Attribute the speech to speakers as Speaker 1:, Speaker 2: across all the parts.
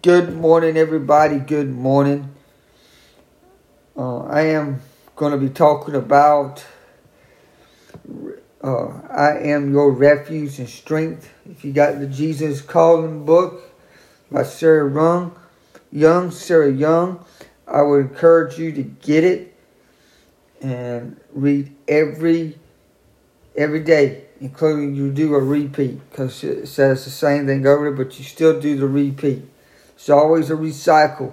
Speaker 1: Good morning, everybody. Good morning. Uh, I am going to be talking about uh, I am your refuge and strength. If you got the Jesus Calling book by Sarah Young, Young Sarah Young, I would encourage you to get it and read every every day, including you do a repeat because it says the same thing over but you still do the repeat. It's always a recycle.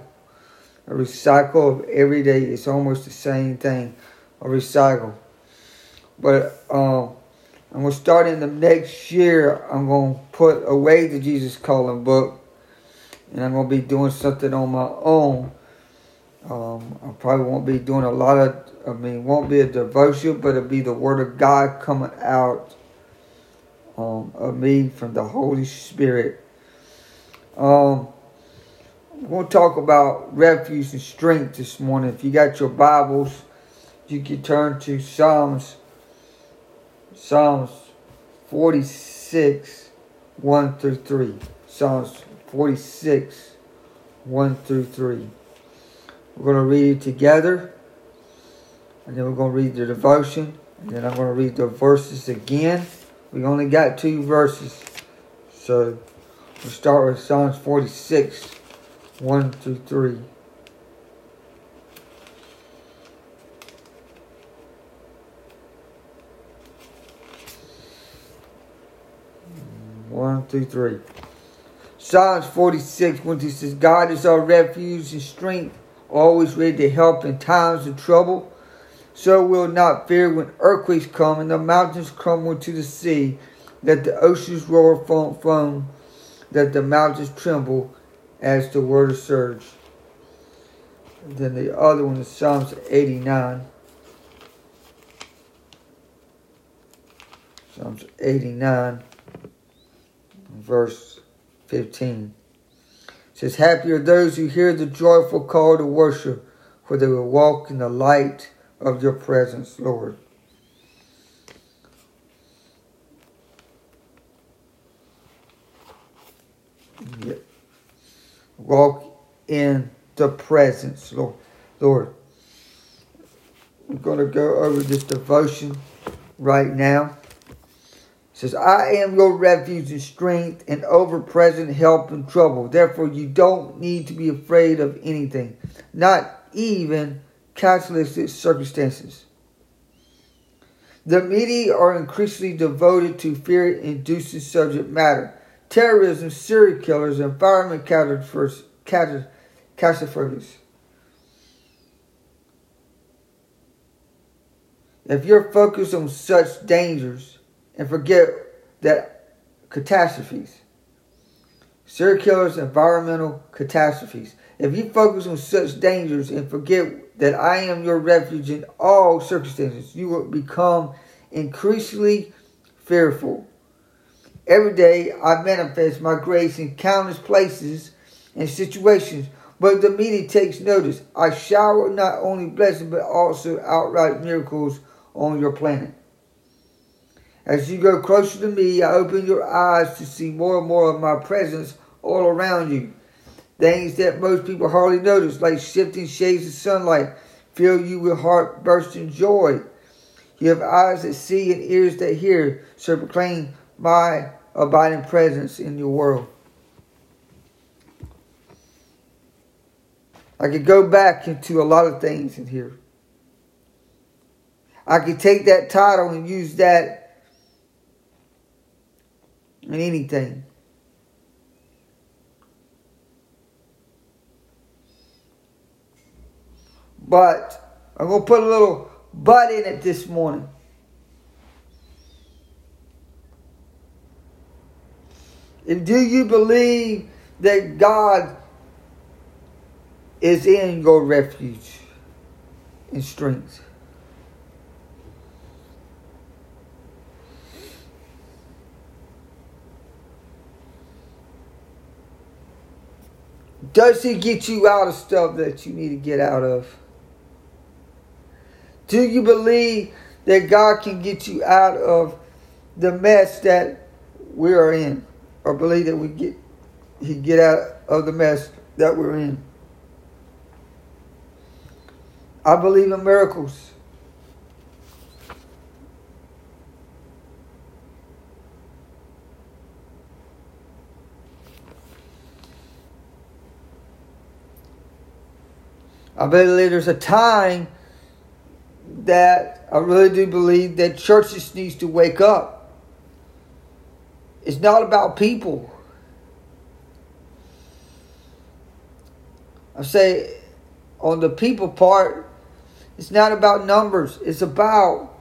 Speaker 1: A recycle of every day. It's almost the same thing. A recycle. But um, I'm going to start in the next year. I'm going to put away the Jesus Calling book. And I'm going to be doing something on my own. Um, I probably won't be doing a lot of, I mean, won't be a devotion, but it'll be the Word of God coming out um, of me from the Holy Spirit. Um, to talk about refuge and strength this morning. If you got your Bibles, you can turn to Psalms, Psalms 46, 1 through 3. Psalms 46, 1 through 3. We're going to read it together, and then we're going to read the devotion, and then I'm going to read the verses again. We only got two verses, so we'll start with Psalms 46. 1 through 3. One through three. Psalms 46, when he says, God is our refuge and strength, always ready to help in times of trouble. So will not fear when earthquakes come and the mountains crumble to the sea, that the oceans roar foam, foam that the mountains tremble as the word surge. Then the other one is Psalms 89. Psalms 89, verse 15. It says, Happy are those who hear the joyful call to worship, for they will walk in the light of your presence, Lord. Yep walk in the presence, Lord. Lord, I'm going to go over this devotion right now. It says, I am your refuge and strength and over present help in trouble. Therefore, you don't need to be afraid of anything, not even catalytic circumstances. The media are increasingly devoted to fear inducing subject matter terrorism, serial killers, environment catastrophes. If you're focused on such dangers and forget that catastrophes, serial killers, environmental catastrophes, if you focus on such dangers and forget that I am your refuge in all circumstances, you will become increasingly fearful. Every day I manifest my grace in countless places and situations, but the media takes notice. I shower not only blessings but also outright miracles on your planet. As you go closer to me, I open your eyes to see more and more of my presence all around you. Things that most people hardly notice, like shifting shades of sunlight, fill you with heart bursting joy. You have eyes that see and ears that hear, so proclaim my abiding presence in your world. I could go back into a lot of things in here. I could take that title and use that in anything. But I'm going to put a little but in it this morning. And do you believe that God is in your refuge and strength? Does he get you out of stuff that you need to get out of? Do you believe that God can get you out of the mess that we are in? Or believe that we get he get out of the mess that we're in. I believe in miracles. I believe there's a time that I really do believe that churches needs to wake up. It's not about people. I say on the people part, it's not about numbers. It's about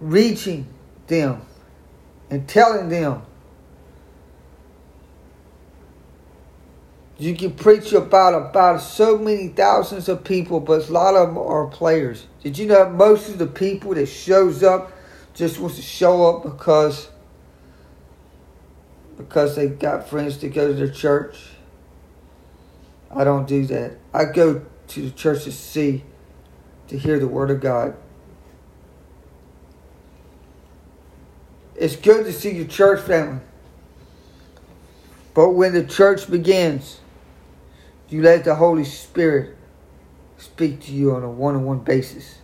Speaker 1: reaching them and telling them You can preach about about so many thousands of people, but a lot of them are players. Did you know most of the people that shows up just wants to show up because because they got friends to go to their church? I don't do that. I go to the church to see, to hear the word of God. It's good to see your church family. But when the church begins, you let the Holy Spirit speak to you on a one on one basis.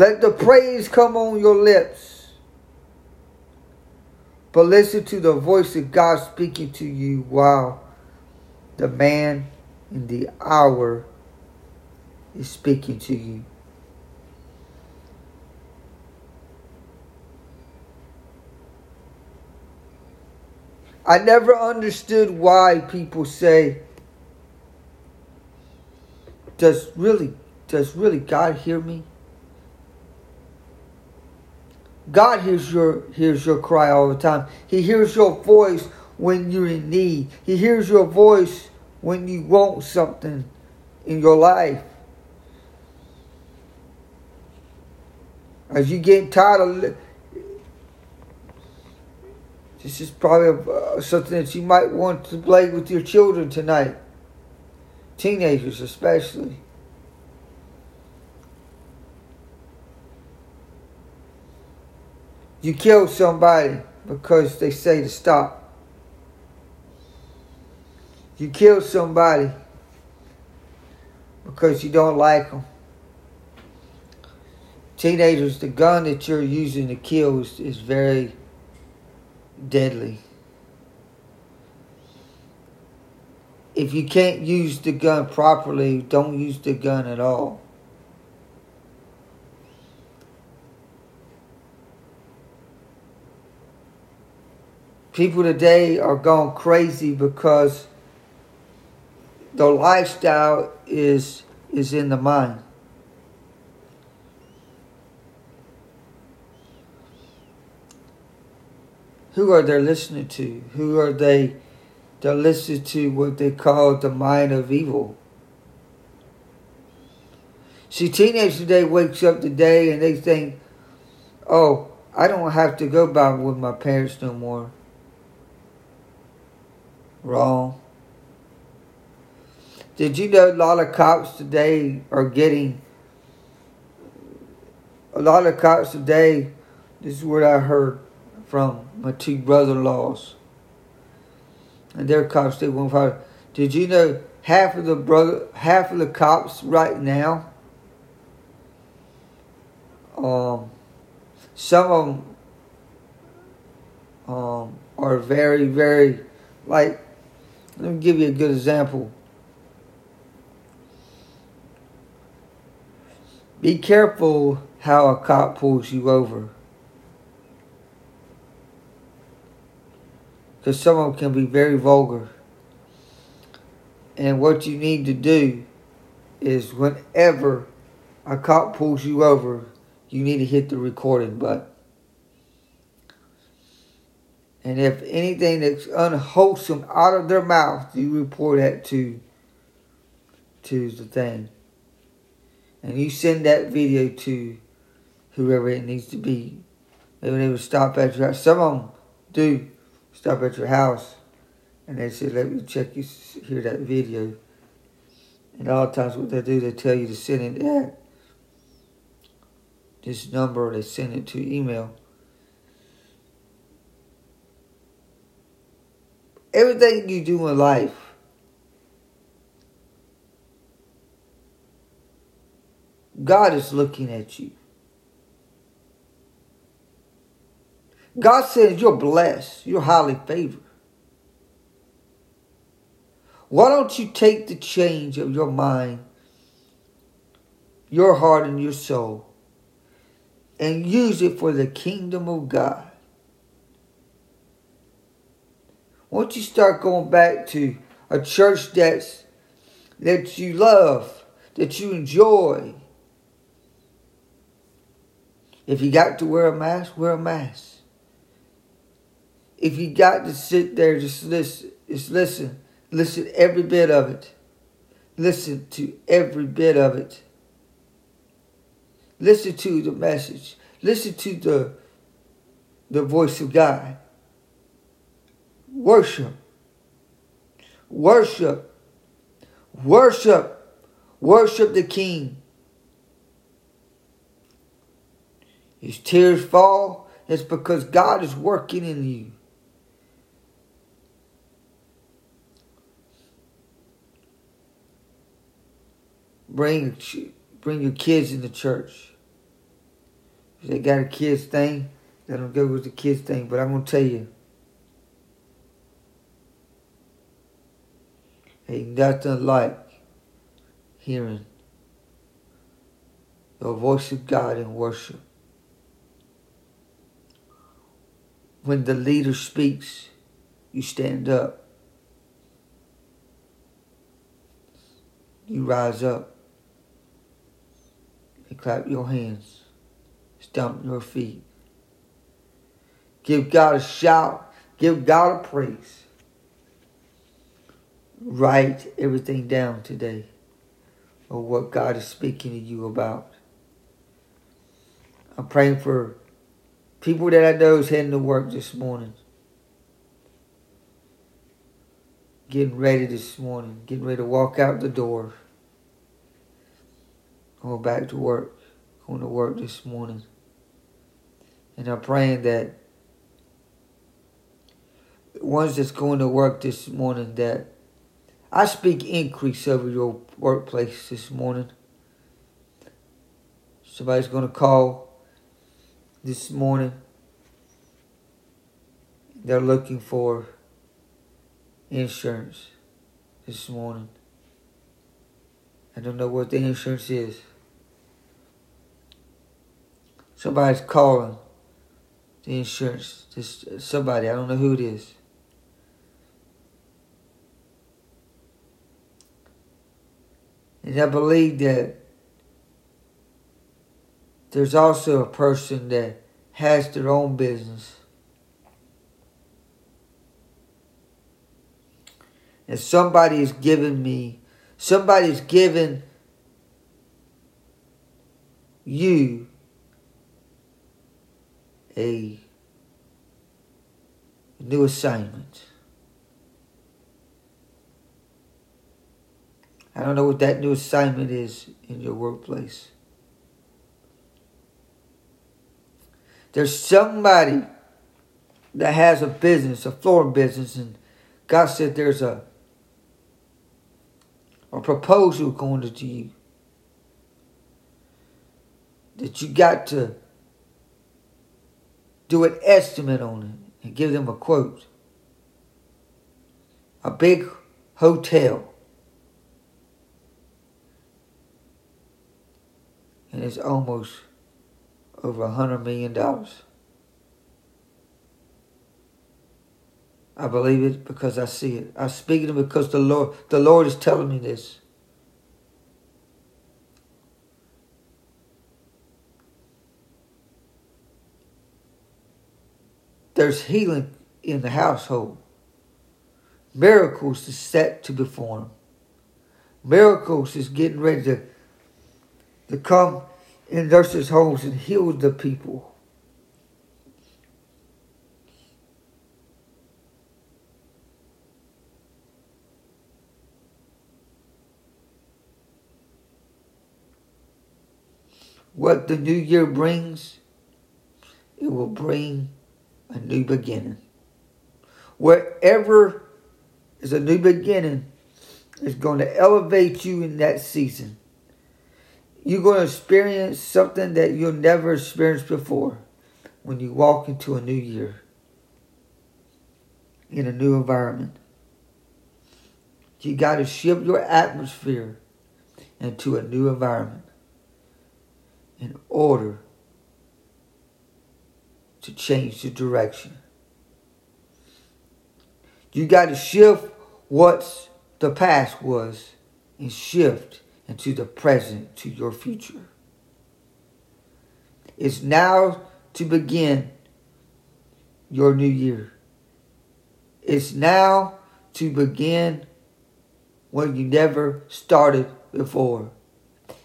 Speaker 1: Let the praise come on your lips. But listen to the voice of God speaking to you while the man in the hour is speaking to you. I never understood why people say, does really, does really God hear me? God hears your hears your cry all the time. He hears your voice when you're in need. He hears your voice when you want something in your life. As you get tired of this is probably uh, something that you might want to play with your children tonight. Teenagers, especially. You kill somebody because they say to stop. You kill somebody because you don't like them. Teenagers, the gun that you're using to kill is, is very deadly. If you can't use the gun properly, don't use the gun at all. People today are going crazy because the lifestyle is is in the mind. Who are they listening to? Who are they? They're listening to what they call the mind of evil. See, teenagers today wakes up today and they think, "Oh, I don't have to go back with my parents no more." Wrong. Did you know a lot of cops today are getting a lot of cops today? This is what I heard from my two brother-in-laws. And their cops they won't fire. Did you know half of the brother half of the cops right now um some of them um are very very like let me give you a good example be careful how a cop pulls you over because some of them can be very vulgar. And what you need to do is whenever a cop pulls you over, you need to hit the recording button. And if anything that's unwholesome out of their mouth, you report that to to the thing. And you send that video to whoever it needs to be. Maybe they would stop at your house. Some of them do stop at your house and they say, let me check you, hear that video. And all times what they do, they tell you to send it at this number, they send it to email. Everything you do in life, God is looking at you. God says you're blessed, you're highly favored. Why don't you take the change of your mind, your heart, and your soul and use it for the kingdom of God? Once you start going back to a church that's that you love, that you enjoy, if you got to wear a mask, wear a mask. If you got to sit there, just listen. Just listen. Listen every bit of it. Listen to every bit of it. Listen to the message. Listen to the the voice of God. Worship. Worship. Worship. Worship the King. His tears fall, it's because God is working in you. Bring bring your kids in the church. If they got a kids thing, let them go with the kids thing. But I'm gonna tell you, ain't nothing like hearing the voice of God in worship. when the leader speaks, you stand up. You rise up and clap your hands, stomp your feet. Give God a shout, give God a praise. Write everything down today of what God is speaking to you about. I'm praying for People that I know is heading to work this morning. Getting ready this morning. Getting ready to walk out the door. Going back to work. Going to work this morning. And I'm praying that ones that's going to work this morning that I speak increase over your workplace this morning. Somebody's going to call this morning. They're looking for insurance this morning. I don't know what the insurance is. Somebody's calling the insurance. Just somebody, I don't know who it is. And I believe that there's also a person that has their own business. And somebody is giving me, somebody's giving you a new assignment. I don't know what that new assignment is in your workplace. There's somebody that has a business, a flooring business, and God said there's a a proposal going to you that you got to do an estimate on it and give them a quote. A big hotel. And it's almost over a hundred million dollars. I believe it because I see it. I speak it because the Lord the Lord is telling me this. There's healing in the household. Miracles is set to perform. Miracles is getting ready to, to come in nurses' homes and heal the people. What the new year brings, it will bring a new beginning. Wherever is a new beginning. It's going to elevate you in that season. You're going to experience something that you'll never experienced before when you walk into a new year in a new environment. You got to shift your atmosphere into a new environment in order to change the direction. You got to shift what the past was and shift into the present to your future. It's now to begin your new year. It's now to begin what you never started before.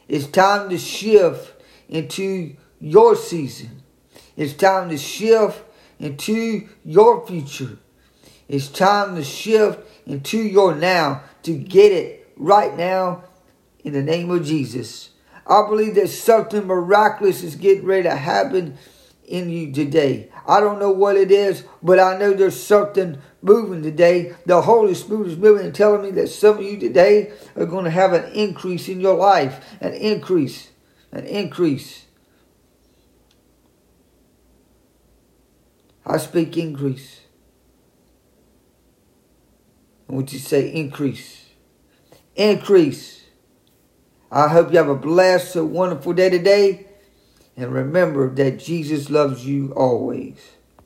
Speaker 1: It's time to shift into your season. It's time to shift into your future. It's time to shift into your now to get it right now in the name of Jesus. I believe that something miraculous is getting ready to happen in you today. I don't know what it is, but I know there's something moving today. The Holy Spirit is moving and telling me that some of you today are going to have an increase in your life, an increase, an increase. I speak increase. I want you to say increase. Increase. I hope you have a blessed, wonderful day today. And remember that Jesus loves you always.